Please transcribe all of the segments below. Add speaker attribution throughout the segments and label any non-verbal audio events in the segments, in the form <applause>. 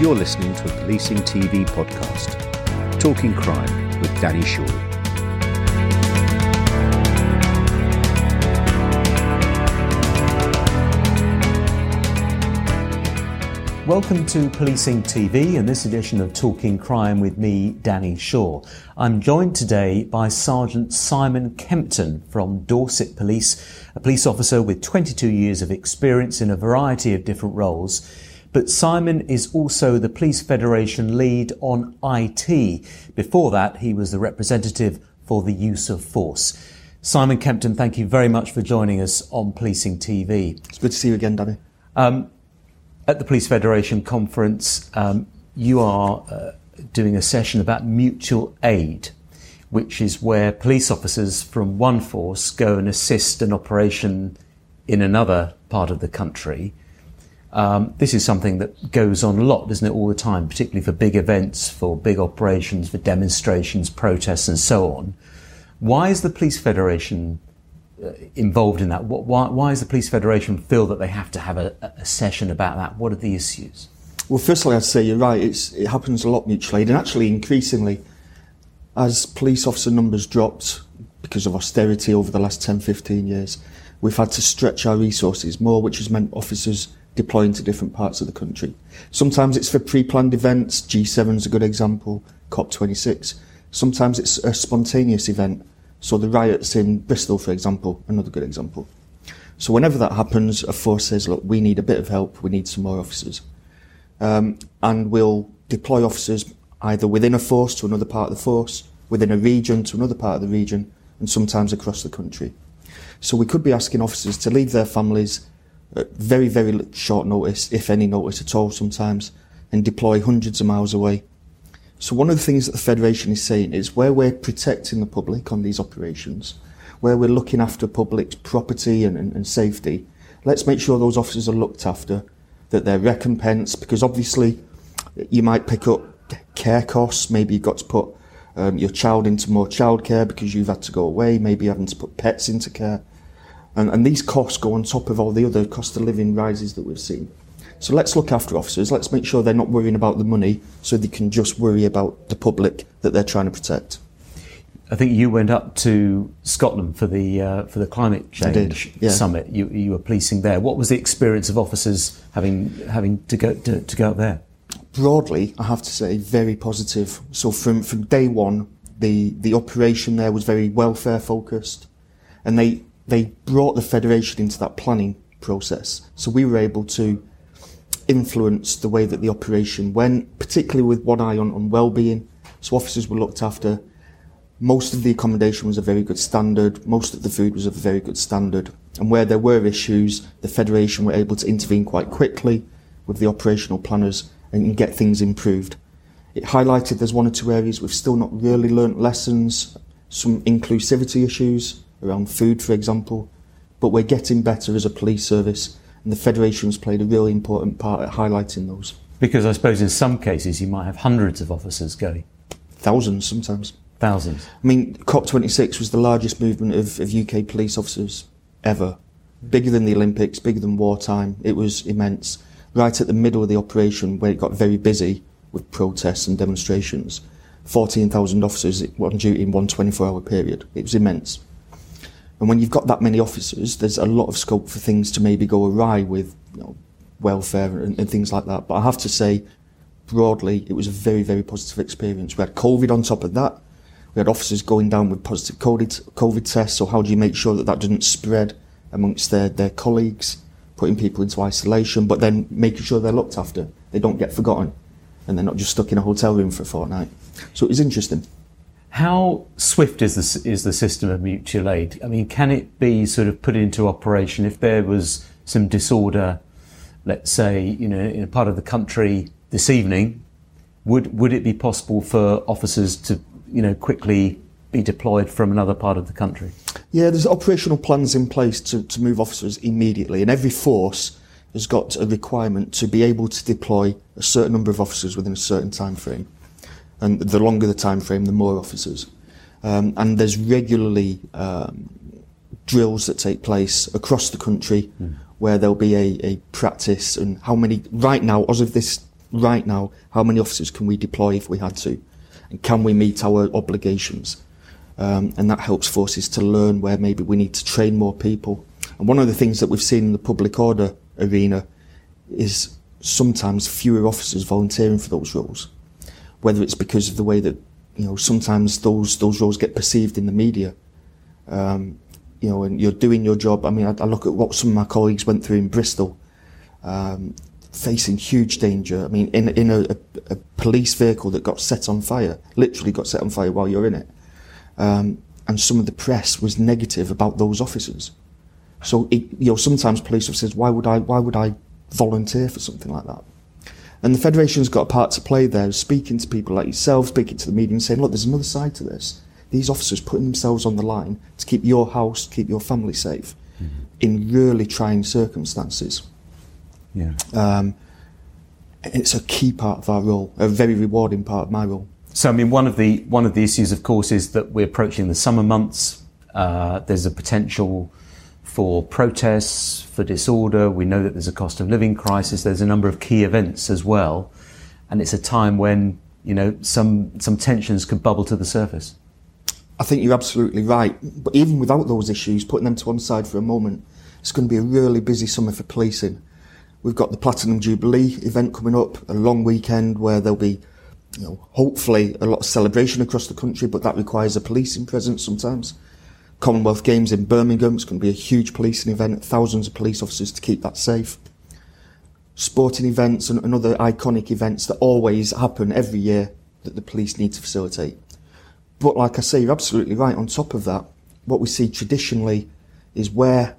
Speaker 1: You're listening to a Policing TV podcast, Talking Crime with Danny Shaw.
Speaker 2: Welcome to Policing TV and this edition of Talking Crime with me, Danny Shaw. I'm joined today by Sergeant Simon Kempton from Dorset Police, a police officer with 22 years of experience in a variety of different roles. But Simon is also the Police Federation lead on IT. Before that, he was the representative for the use of force. Simon Kempton, thank you very much for joining us on Policing TV.
Speaker 3: It's good to see you again, Danny.
Speaker 2: Um, at the Police Federation conference, um, you are uh, doing a session about mutual aid, which is where police officers from one force go and assist an operation in another part of the country. Um, this is something that goes on a lot, doesn't it, all the time, particularly for big events, for big operations, for demonstrations, protests, and so on. Why is the Police Federation uh, involved in that? Why, why does the Police Federation feel that they have to have a, a session about that? What are the issues?
Speaker 3: Well, firstly, I'd say you're right. It's, it happens a lot mutual aid, and actually, increasingly, as police officer numbers dropped because of austerity over the last 10, 15 years, we've had to stretch our resources more, which has meant officers deploying to different parts of the country. Sometimes it's for pre-planned events. G7 is a good example. COP26. Sometimes it's a spontaneous event so the riots in Bristol, for example, another good example. So whenever that happens, a force says, look, we need a bit of help, we need some more officers. Um, and we'll deploy officers either within a force to another part of the force, within a region to another part of the region, and sometimes across the country. So we could be asking officers to leave their families very, very short notice, if any notice at all sometimes, and deploy hundreds of miles away. So one of the things that the Federation is saying is where we're protecting the public on these operations, where we're looking after public property and, and, and safety, let's make sure those officers are looked after, that they're recompensed, because obviously you might pick up care costs, maybe you've got to put um, your child into more childcare because you've had to go away, maybe having to put pets into care. And, and these costs go on top of all the other cost of living rises that we've seen. So let's look after officers. Let's make sure they're not worrying about the money so they can just worry about the public that they're trying to protect.
Speaker 2: I think you went up to Scotland for the uh, for the climate change
Speaker 3: yeah.
Speaker 2: summit. You, you were policing there. What was the experience of officers having having to go to, to go up there?
Speaker 3: Broadly, I have to say, very positive. So from from day one, the the operation there was very welfare focused, and they they brought the federation into that planning process. So we were able to influence the way that the operation went, particularly with one eye on, on well-being. So officers were looked after. Most of the accommodation was a very good standard. Most of the food was of a very good standard. And where there were issues, the Federation were able to intervene quite quickly with the operational planners and get things improved. It highlighted there's one or two areas we've still not really learnt lessons, some inclusivity issues around food, for example, but we're getting better as a police service and the federation's played a really important part at highlighting those.
Speaker 2: Because I suppose in some cases you might have hundreds of officers going.
Speaker 3: Thousands sometimes.
Speaker 2: Thousands.
Speaker 3: I mean, COP26 was the largest movement of, of UK police officers ever. Bigger than the Olympics, bigger than wartime. It was immense. Right at the middle of the operation, where it got very busy with protests and demonstrations, 14,000 officers on duty in one 24 hour period. It was immense. And when you've got that many officers, there's a lot of scope for things to maybe go awry with you know, welfare and, and things like that. But I have to say, broadly, it was a very, very positive experience. We had COVID on top of that. We had officers going down with positive COVID, COVID tests. So how do you make sure that that doesn't spread amongst their, their colleagues, putting people into isolation, but then making sure they're looked after, they don't get forgotten, and they're not just stuck in a hotel room for a fortnight. So it was interesting.
Speaker 2: How swift is the, is the system of mutual aid? I mean, can it be sort of put into operation if there was some disorder, let's say, you know, in a part of the country this evening? Would, would it be possible for officers to, you know, quickly be deployed from another part of the country?
Speaker 3: Yeah, there's operational plans in place to, to move officers immediately, and every force has got a requirement to be able to deploy a certain number of officers within a certain time frame and the longer the time frame, the more officers. Um, and there's regularly um, drills that take place across the country mm. where there'll be a, a practice and how many right now as of this right now, how many officers can we deploy if we had to? And can we meet our obligations? Um, and that helps forces to learn where maybe we need to train more people. And one of the things that we've seen in the public order arena is sometimes fewer officers volunteering for those roles. Whether it's because of the way that, you know, sometimes those, those roles get perceived in the media. Um, you know, and you're doing your job. I mean, I, I, look at what some of my colleagues went through in Bristol, um, facing huge danger. I mean, in, in a, a, a, police vehicle that got set on fire, literally got set on fire while you're in it. Um, and some of the press was negative about those officers. So, it, you know, sometimes police officers, why would I, why would I volunteer for something like that? And the Federation's got a part to play there, speaking to people like yourself, speaking to the media and saying, look, there's another side to this. These officers putting themselves on the line to keep your house, keep your family safe mm-hmm. in really trying circumstances.
Speaker 2: Yeah.
Speaker 3: Um, it's a key part of our role, a very rewarding part of my role.
Speaker 2: So, I mean, one of the one of the issues, of course, is that we're approaching the summer months. Uh, there's a potential for protests, for disorder. We know that there's a cost of living crisis. There's a number of key events as well, and it's a time when you know some some tensions could bubble to the surface.
Speaker 3: I think you're absolutely right. But even without those issues, putting them to one side for a moment, it's going to be a really busy summer for policing. We've got the Platinum Jubilee event coming up, a long weekend where there'll be, you know, hopefully a lot of celebration across the country, but that requires a policing presence sometimes. Commonwealth Games in Birmingham, it's going to be a huge policing event, thousands of police officers to keep that safe. Sporting events and, and other iconic events that always happen every year that the police need to facilitate. But like I say, you're absolutely right. On top of that, what we see traditionally is where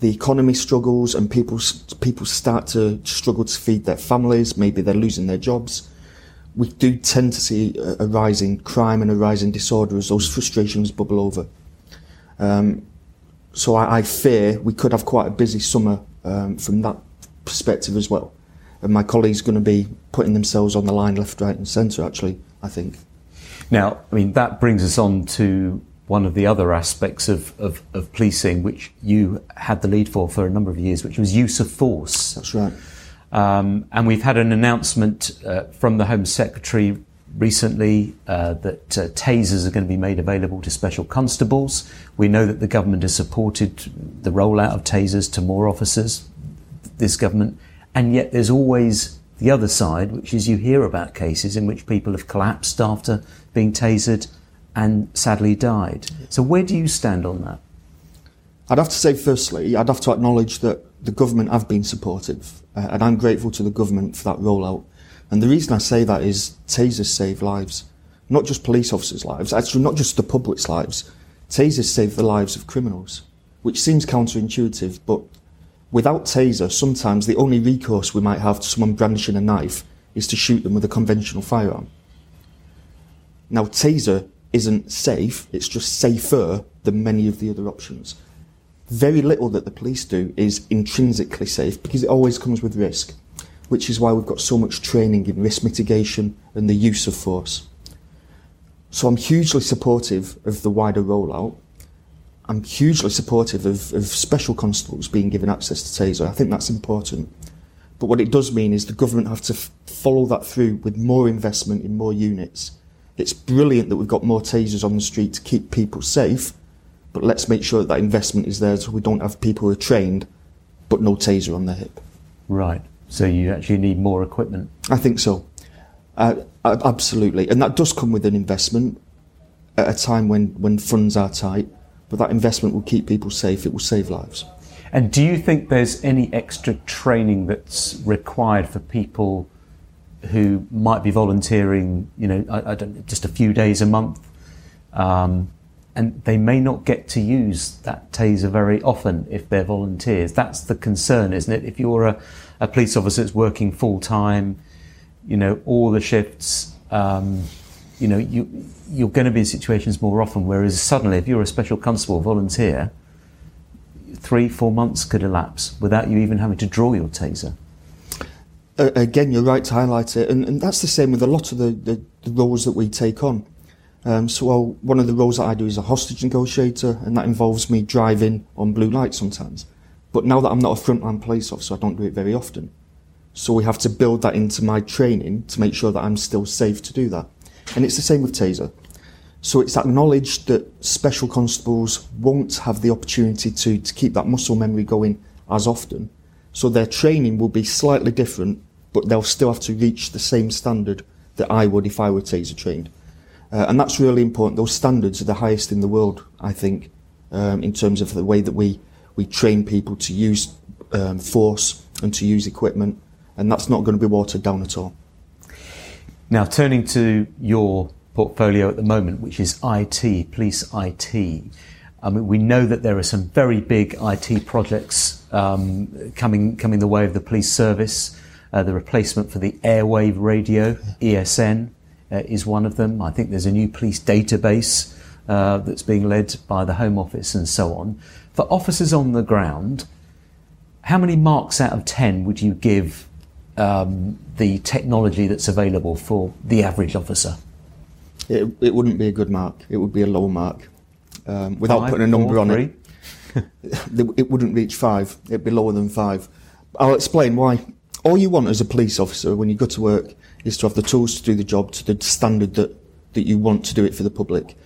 Speaker 3: the economy struggles and people people start to struggle to feed their families. Maybe they're losing their jobs. We do tend to see a, a rise in crime and a rise in disorder as those frustrations bubble over. Um, so I, I, fear we could have quite a busy summer um, from that perspective as well. And my colleagues are going to be putting themselves on the line left, right, and centre. Actually, I think.
Speaker 2: Now, I mean, that brings us on to one of the other aspects of, of, of, policing, which you had the lead for for a number of years, which was use of force.
Speaker 3: That's right.
Speaker 2: Um, and we've had an announcement uh, from the Home Secretary recently uh, that uh, tasers are going to be made available to special constables. We know that the government has supported the rollout of tasers to more officers, this government, and yet there's always the other side, which is you hear about cases in which people have collapsed after being tasered and sadly died. So, where do you stand on that?
Speaker 3: I'd have to say, firstly, I'd have to acknowledge that the government have been supportive, uh, and I'm grateful to the government for that rollout. And the reason I say that is tasers save lives, not just police officers' lives, actually, not just the public's lives. Tasers save the lives of criminals, which seems counterintuitive, but without taser, sometimes the only recourse we might have to someone brandishing a knife is to shoot them with a conventional firearm. Now, taser isn't safe, it's just safer than many of the other options. Very little that the police do is intrinsically safe because it always comes with risk, which is why we've got so much training in risk mitigation and the use of force. So I'm hugely supportive of the wider rollout. I'm hugely supportive of, of special constables being given access to Taser. I think that's important. But what it does mean is the government have to f- follow that through with more investment in more units it's brilliant that we've got more tasers on the street to keep people safe, but let's make sure that that investment is there so we don't have people who are trained but no taser on their hip.
Speaker 2: Right. So you actually need more equipment.
Speaker 3: I think so. Uh, absolutely. And that does come with an investment at a time when, when funds are tight, but that investment will keep people safe, it will save lives.
Speaker 2: And do you think there's any extra training that's required for people who might be volunteering, you know, I, I don't, just a few days a month, um, and they may not get to use that taser very often if they're volunteers. That's the concern, isn't it? If you're a, a police officer that's working full time, you know, all the shifts, um, you know, you you're going to be in situations more often. Whereas suddenly, if you're a special constable volunteer, three, four months could elapse without you even having to draw your taser
Speaker 3: uh, again, you're right to highlight it, and, and that's the same with a lot of the, the, the roles that we take on. Um, so well, one of the roles that I do is a hostage negotiator, and that involves me driving on blue light sometimes. But now that I'm not a frontline police officer, I don't do it very often. So we have to build that into my training to make sure that I'm still safe to do that. And it's the same with Taser. So it's acknowledged that special constables won't have the opportunity to, to keep that muscle memory going as often. So their training will be slightly different, but they'll still have to reach the same standard that I would if I were Taser trained. Uh, and that's really important. Those standards are the highest in the world, I think, um, in terms of the way that we, we train people to use um, force and to use equipment. And that's not going to be watered down at all.
Speaker 2: Now, turning to your portfolio at the moment, which is IT, police IT. I mean, we know that there are some very big IT projects um, coming coming the way of the police service. Uh, the replacement for the airwave radio, ESN, uh, is one of them. I think there's a new police database uh, that's being led by the Home Office and so on. For officers on the ground, how many marks out of 10 would you give um, the technology that's available for the average officer?
Speaker 3: It, it wouldn't be a good mark. It would be a low mark. Um, without five, putting a number four, on three. <laughs> it, it wouldn't reach five. It'd be lower than five. I'll explain why. All you want as a police officer when you go to work is to have the tools to do the job to the standard that, that you want to do it for the public.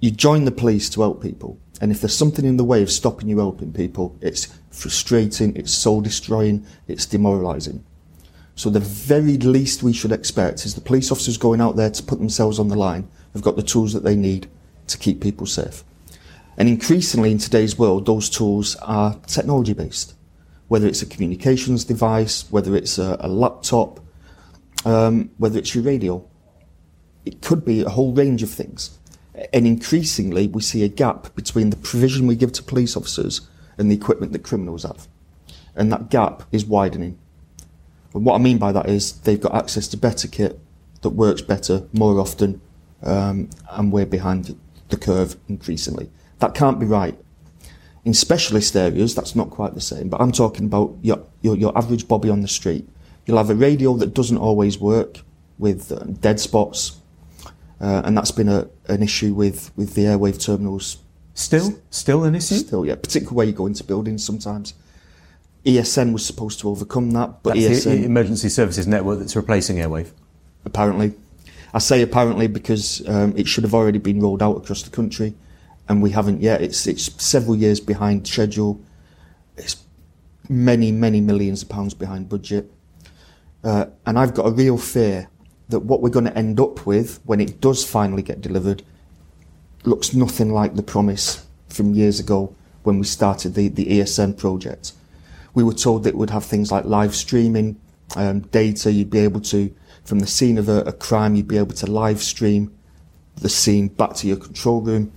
Speaker 3: You join the police to help people. And if there's something in the way of stopping you helping people, it's frustrating, it's soul destroying, it's demoralising. So the very least we should expect is the police officers going out there to put themselves on the line have got the tools that they need to keep people safe. And increasingly in today's world, those tools are technology based. Whether it's a communications device, whether it's a, a laptop, um, whether it's your radio. It could be a whole range of things. And increasingly, we see a gap between the provision we give to police officers and the equipment that criminals have. And that gap is widening. And what I mean by that is they've got access to better kit that works better more often, um, and we're behind the curve increasingly. That can't be right. In specialist areas, that's not quite the same, but I'm talking about your, your, your average bobby on the street. You'll have a radio that doesn't always work with uh, dead spots, uh, and that's been a, an issue with, with the airwave terminals.
Speaker 2: Still? Still an issue?
Speaker 3: Still, yeah, particularly where you go into buildings sometimes. ESN was supposed to overcome that, but
Speaker 2: That's
Speaker 3: ESN
Speaker 2: the emergency services network that's replacing Airwave.
Speaker 3: Apparently, I say apparently because um, it should have already been rolled out across the country, and we haven't yet. It's it's several years behind schedule. It's many many millions of pounds behind budget, uh, and I've got a real fear that what we're going to end up with when it does finally get delivered looks nothing like the promise from years ago when we started the, the ESN project we were told that it would have things like live streaming um, data. You'd be able to, from the scene of a, a crime, you'd be able to live stream the scene back to your control room.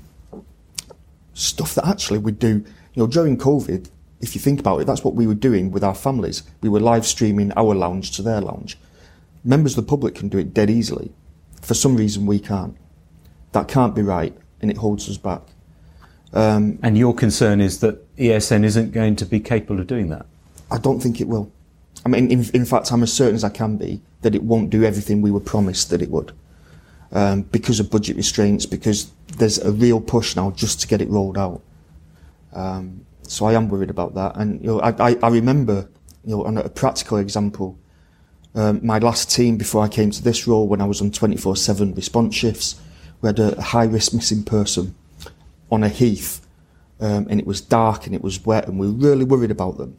Speaker 3: Stuff that actually we do, you know, during COVID, if you think about it, that's what we were doing with our families. We were live streaming our lounge to their lounge. Members of the public can do it dead easily. For some reason, we can't. That can't be right, and it holds us back.
Speaker 2: Um, and your concern is that ESN isn't going to be capable of doing that?
Speaker 3: I don't think it will. I mean, in, in fact, I'm as certain as I can be that it won't do everything we were promised that it would. Um, because of budget restraints, because there's a real push now just to get it rolled out. Um, so I am worried about that. And, you know, I, I, I remember, you know, on a practical example, um, my last team before I came to this role, when I was on 24-7 response shifts, we had a high risk missing person on a heath, um, and it was dark and it was wet, and we were really worried about them.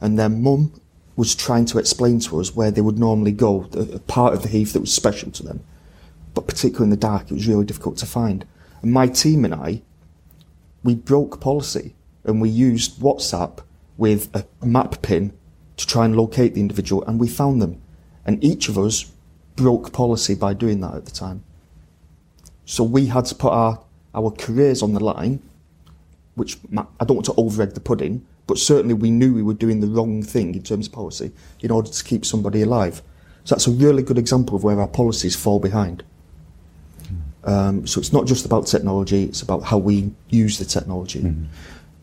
Speaker 3: And their mum was trying to explain to us where they would normally go, a part of the heath that was special to them. But particularly in the dark, it was really difficult to find. And my team and I, we broke policy and we used WhatsApp with a map pin to try and locate the individual, and we found them. And each of us broke policy by doing that at the time. So we had to put our our careers on the line, which I don't want to overegg the pudding, but certainly we knew we were doing the wrong thing in terms of policy in order to keep somebody alive. So that's a really good example of where our policies fall behind. Um, so it's not just about technology, it's about how we use the technology. Mm-hmm.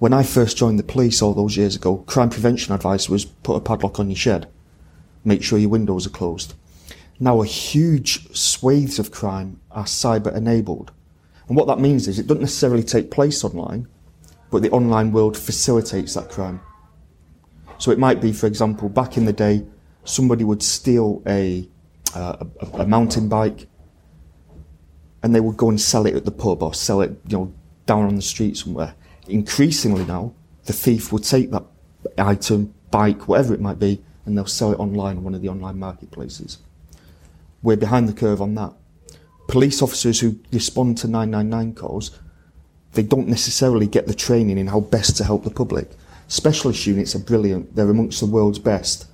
Speaker 3: When I first joined the police all those years ago, crime prevention advice was put a padlock on your shed, make sure your windows are closed. Now a huge swathes of crime are cyber enabled. And what that means is it doesn't necessarily take place online, but the online world facilitates that crime. So it might be, for example, back in the day, somebody would steal a, uh, a, a mountain bike and they would go and sell it at the pub or sell it, you know, down on the street somewhere. Increasingly now, the thief will take that item, bike, whatever it might be, and they'll sell it online on one of the online marketplaces. We're behind the curve on that. Police officers who respond to 999 calls, they don't necessarily get the training in how best to help the public. Specialist units are brilliant. They're amongst the world's best.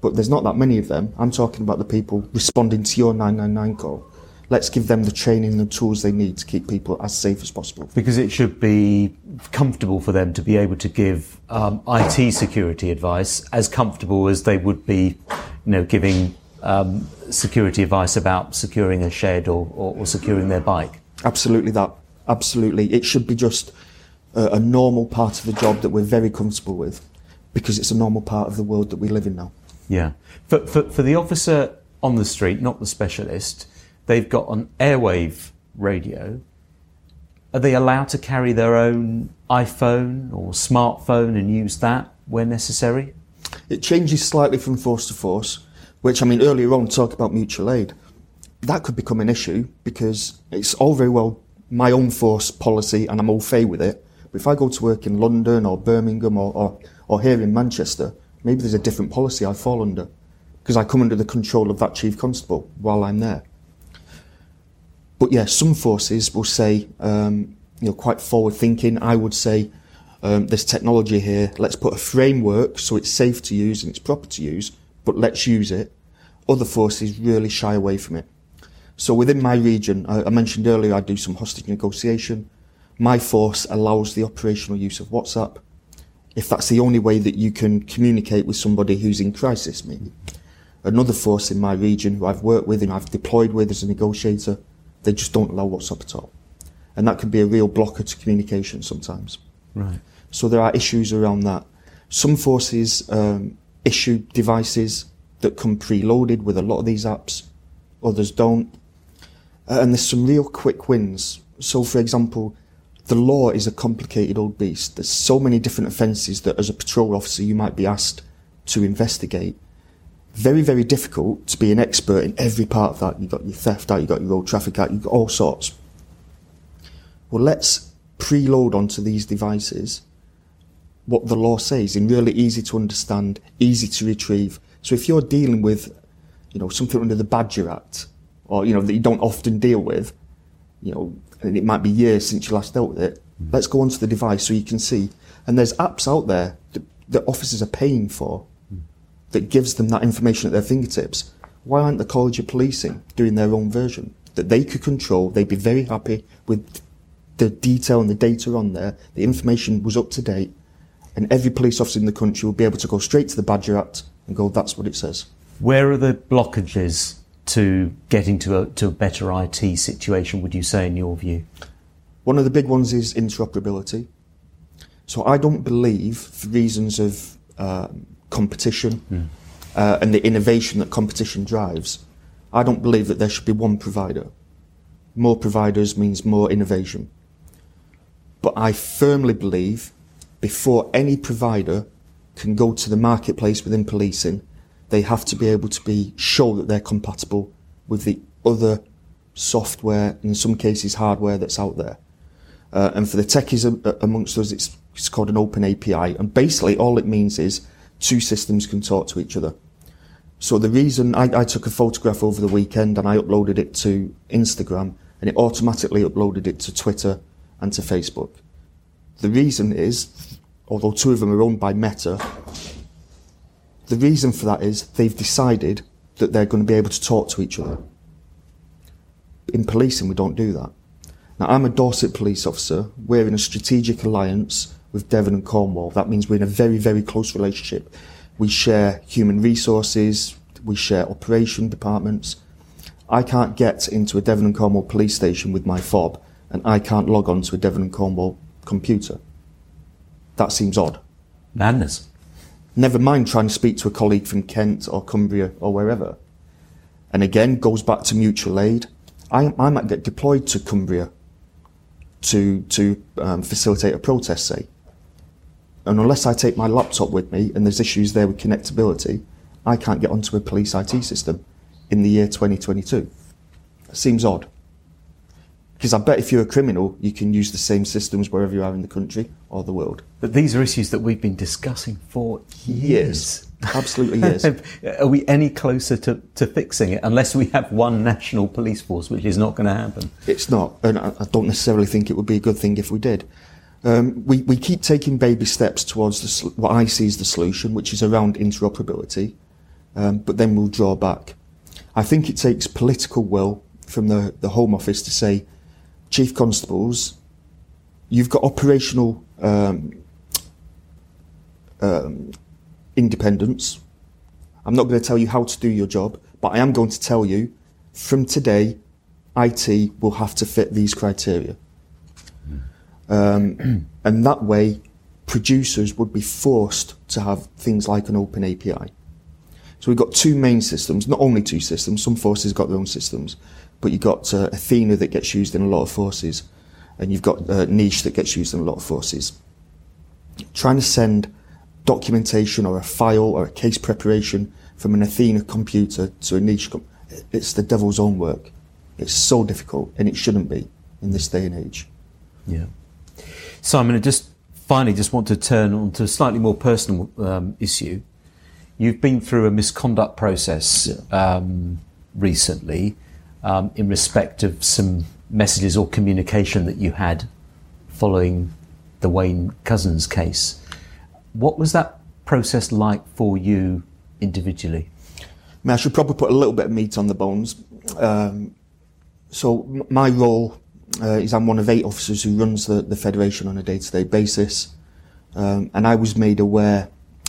Speaker 3: But there's not that many of them. I'm talking about the people responding to your 999 call let's give them the training and the tools they need to keep people as safe as possible.
Speaker 2: Because it should be comfortable for them to be able to give um, IT security advice as comfortable as they would be, you know, giving um, security advice about securing a shed or, or, or, securing their bike.
Speaker 3: Absolutely, that. Absolutely, it should be just a, a normal part of the job that we're very comfortable with, because it's a normal part of the world that we live in now.
Speaker 2: Yeah, for for, for the officer on the street, not the specialist they've got an airwave radio. Are they allowed to carry their own iPhone or smartphone and use that where necessary?
Speaker 3: It changes slightly from force to force, which I mean, earlier on, talk about mutual aid. That could become an issue because it's all very well my own force policy and I'm au fait with it. But if I go to work in London or Birmingham or, or, or here in Manchester, maybe there's a different policy I fall under because I come under the control of that chief constable while I'm there. But yeah, some forces will say, um, you know, quite forward thinking. I would say, um, technology here. Let's put a framework so it's safe to use and it's proper to use, but let's use it. Other forces really shy away from it. So within my region, I, I mentioned earlier, I do some hostage negotiation. My force allows the operational use of WhatsApp. If that's the only way that you can communicate with somebody who's in crisis, maybe. Another force in my region who I've worked with and I've deployed with as a negotiator they just don't allow WhatsApp at all. And that can be a real blocker to communication sometimes.
Speaker 2: Right.
Speaker 3: So there are issues around that. Some forces um, issue devices that come preloaded with a lot of these apps, others don't. Uh, and there's some real quick wins. So, for example, the law is a complicated old beast. There's so many different offences that, as a patrol officer, you might be asked to investigate very, very difficult to be an expert in every part of that. You've got your theft out, you've got your road traffic out, you've got all sorts. Well, let's preload onto these devices what the law says in really easy to understand, easy to retrieve. So if you're dealing with, you know, something under the Badger Act, or, you know, that you don't often deal with, you know, and it might be years since you last dealt with it, mm. let's go onto the device so you can see. And there's apps out there that, that officers are paying for that gives them that information at their fingertips. Why aren't the College of Policing doing their own version that they could control? They'd be very happy with the detail and the data on there. The information was up to date, and every police officer in the country will be able to go straight to the Badger Act and go, "That's what it says."
Speaker 2: Where are the blockages to getting to a, to a better IT situation? Would you say, in your view?
Speaker 3: One of the big ones is interoperability. So I don't believe, for reasons of um, competition mm. uh, and the innovation that competition drives, I don't believe that there should be one provider. More providers means more innovation. But I firmly believe before any provider can go to the marketplace within policing, they have to be able to be show that they're compatible with the other software, and in some cases hardware that's out there. Uh, and for the techies amongst us, it's, it's called an open API. And basically all it means is two systems can talk to each other. So the reason I, I, took a photograph over the weekend and I uploaded it to Instagram and it automatically uploaded it to Twitter and to Facebook. The reason is, although two of them are owned by Meta, the reason for that is they've decided that they're going to be able to talk to each other. In policing, we don't do that. Now, I'm a Dorset police officer. We're in a strategic alliance with Devon and Cornwall. That means we're in a very, very close relationship. We share human resources, we share operation departments. I can't get into a Devon and Cornwall police station with my fob, and I can't log on to a Devon and Cornwall computer. That seems odd.
Speaker 2: Madness.
Speaker 3: Never mind trying to speak to a colleague from Kent or Cumbria or wherever. And again, goes back to mutual aid. I, I might get deployed to Cumbria to, to um, facilitate a protest, say And unless I take my laptop with me and there's issues there with connectability, I can't get onto a police IT system in the year 2022. It seems odd. Because I bet if you're a criminal, you can use the same systems wherever you are in the country or the world.
Speaker 2: But these are issues that we've been discussing for years.
Speaker 3: Absolutely years. <laughs>
Speaker 2: are we any closer to, to fixing it unless we have one national police force, which is not going to happen?
Speaker 3: It's not. And I I don't necessarily think it would be a good thing if we did. Um, we, we keep taking baby steps towards the, what I see as the solution, which is around interoperability, um, but then we'll draw back. I think it takes political will from the, the Home Office to say, Chief Constables, you've got operational um, um, independence. I'm not going to tell you how to do your job, but I am going to tell you from today, IT will have to fit these criteria. Um, <clears throat> and that way, producers would be forced to have things like an open API. So we've got two main systems, not only two systems, some forces got their own systems, but you've got uh, Athena that gets used in a lot of forces, and you've got uh, Niche that gets used in a lot of forces. Trying to send documentation or a file or a case preparation from an Athena computer to a Niche, com- it's the devil's own work. It's so difficult, and it shouldn't be in this day and age.
Speaker 2: Yeah. Simon, I just finally just want to turn on to a slightly more personal um, issue. You've been through a misconduct process um, recently um, in respect of some messages or communication that you had following the Wayne Couzens case. What was that process like for you individually?
Speaker 3: I, mean, I should probably put a little bit of meat on the bones. Um, so m- my role uh, is I'm one of eight officers who runs the, the federation on a day-to-day basis, um, and I was made aware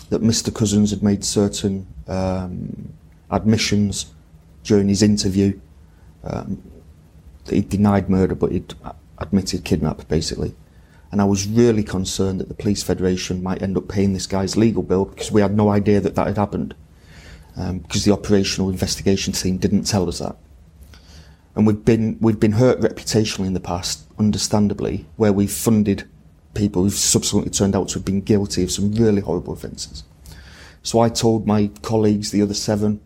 Speaker 3: that Mr. Couzens had made certain um, admissions during his interview. Um, he denied murder, but he'd admitted kidnap, basically. And I was really concerned that the police federation might end up paying this guy's legal bill because we had no idea that that had happened. Um, because the operational investigation team didn't tell us that. And we've been we've been hurt reputationally in the past, understandably, where we've funded people who've subsequently turned out to have been guilty of some really horrible offences. So I told my colleagues, the other seven,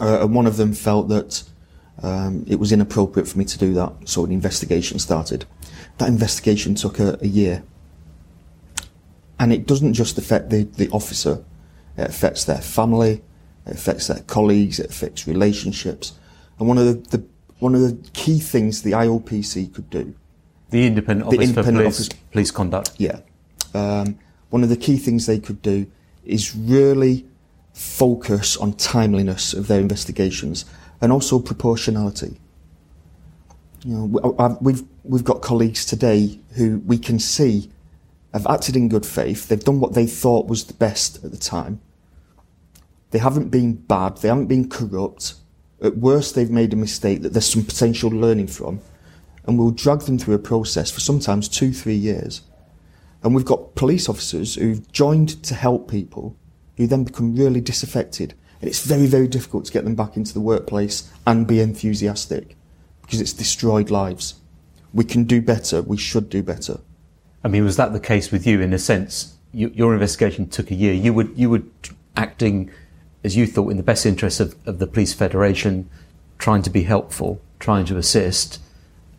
Speaker 3: uh, and one of them felt that um, it was inappropriate for me to do that. So an investigation started. That investigation took a, a year, and it doesn't just affect the, the officer; it affects their family, it affects their colleagues, it affects relationships. And one of the, the one of the key things the IOPC could do
Speaker 2: The Independent
Speaker 3: The
Speaker 2: Office
Speaker 3: Independent
Speaker 2: for Police,
Speaker 3: Office-
Speaker 2: Police Conduct.
Speaker 3: Yeah. Um, one of the key things they could do is really focus on timeliness of their investigations and also proportionality. You know, I've- we've we've got colleagues today who we can see have acted in good faith. They've done what they thought was the best at the time. They haven't been bad. They haven't been corrupt. At worst, they've made a mistake that there's some potential learning from, and we'll drag them through a process for sometimes two, three years. And we've got police officers who've joined to help people who then become really disaffected. And it's very, very difficult to get them back into the workplace and be enthusiastic because it's destroyed lives. We can do better. We should do better.
Speaker 2: I mean, was that the case with you in a sense? You, your investigation took a year. You were you were acting as you thought in the best interests of, of the police federation, trying to be helpful, trying to assist,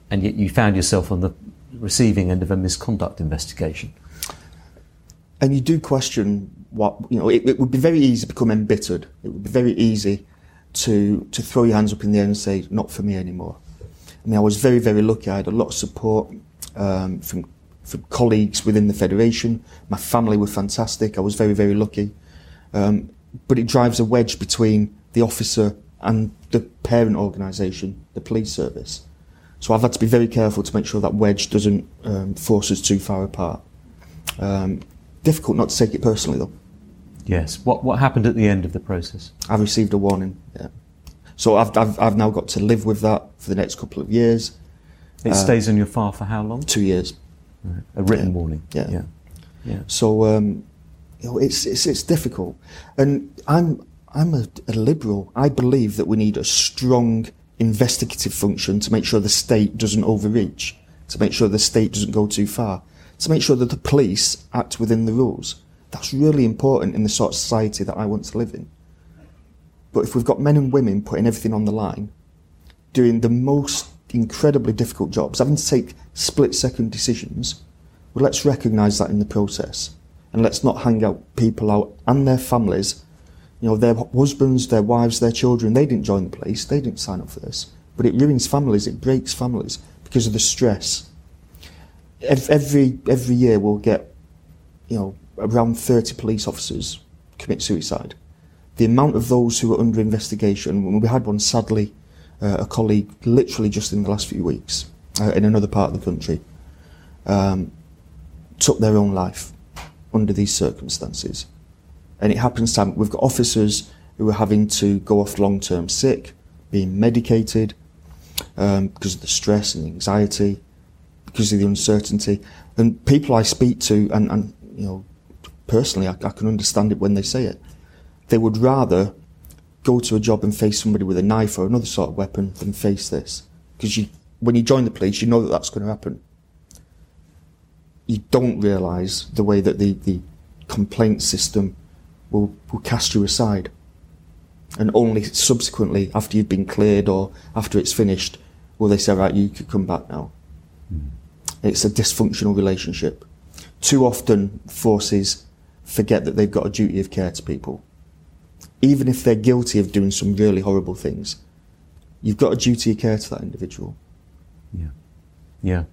Speaker 2: and yet you found yourself on the receiving end of a misconduct investigation.
Speaker 3: and you do question what you know. It, it would be very easy to become embittered. It would be very easy to to throw your hands up in the air and say, "Not for me anymore." I mean, I was very very lucky. I had a lot of support um, from from colleagues within the federation. My family were fantastic. I was very very lucky. Um, but it drives a wedge between the officer and the parent organisation, the police service. So I've had to be very careful to make sure that wedge doesn't um, force us too far apart. Um, difficult not to take it personally though.
Speaker 2: Yes. What what happened at the end of the process?
Speaker 3: I received a warning. Yeah. So I've, I've I've now got to live with that for the next couple of years,
Speaker 2: It stays on your file for how long?
Speaker 3: two years.
Speaker 2: A written
Speaker 3: Yeah.
Speaker 2: warning.
Speaker 3: Yeah.
Speaker 2: Yeah. Yeah.
Speaker 3: So um, you know, it's it's it's difficult, and I'm I'm a, a liberal. I believe that we need a strong investigative function to make sure the state doesn't overreach, to make sure the state doesn't go too far, to make sure that the police act within the rules. That's really important in the sort of society that I want to live in. But if we've got men and women putting everything on the line, doing the most incredibly difficult jobs, having to take split second decisions, well, let's recognise that in the process. And let's not hang out people out and their families. You know, their husbands, their wives, their children, they didn't join the police, they didn't sign up for this. But it ruins families, it breaks families because of the stress. Every, every year we'll get, you know, around 30 police officers commit suicide. The amount of those who are under investigation, we had one sadly, uh, a colleague literally just in the last few weeks uh, in another part of the country, um, took their own life under these circumstances. And it happens time we've got officers who are having to go off long term sick, being medicated um, because of the stress and anxiety, because of the uncertainty. And people I speak to, and, and you know, personally, I, I can understand it when they say it. They would rather go to a job and face somebody with a knife or another sort of weapon than face this. Because you, when you join the police, you know that that's going to happen. You don't realise the way that the, the complaint system will, will cast you aside. And only subsequently, after you've been cleared or after it's finished, will they say, right, you could come back now. Mm. It's a dysfunctional relationship. Too often, forces forget that they've got a duty of care to people. Even if they're guilty of doing some really horrible things, you've got a duty of care to that individual.
Speaker 2: Yeah. Yeah.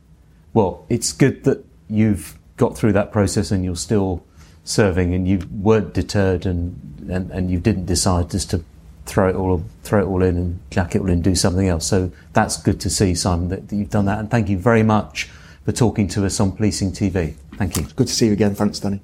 Speaker 2: Well, it's good that you've got through that process and you're still serving and you weren't deterred and, and, and you didn't decide just to throw it all throw it all in and jack it all in and do something else. So that's good to see, Simon, that, that you've done that. And thank you very much for talking to us on Policing TV. Thank you.
Speaker 3: Good to see you again. Thanks, Danny.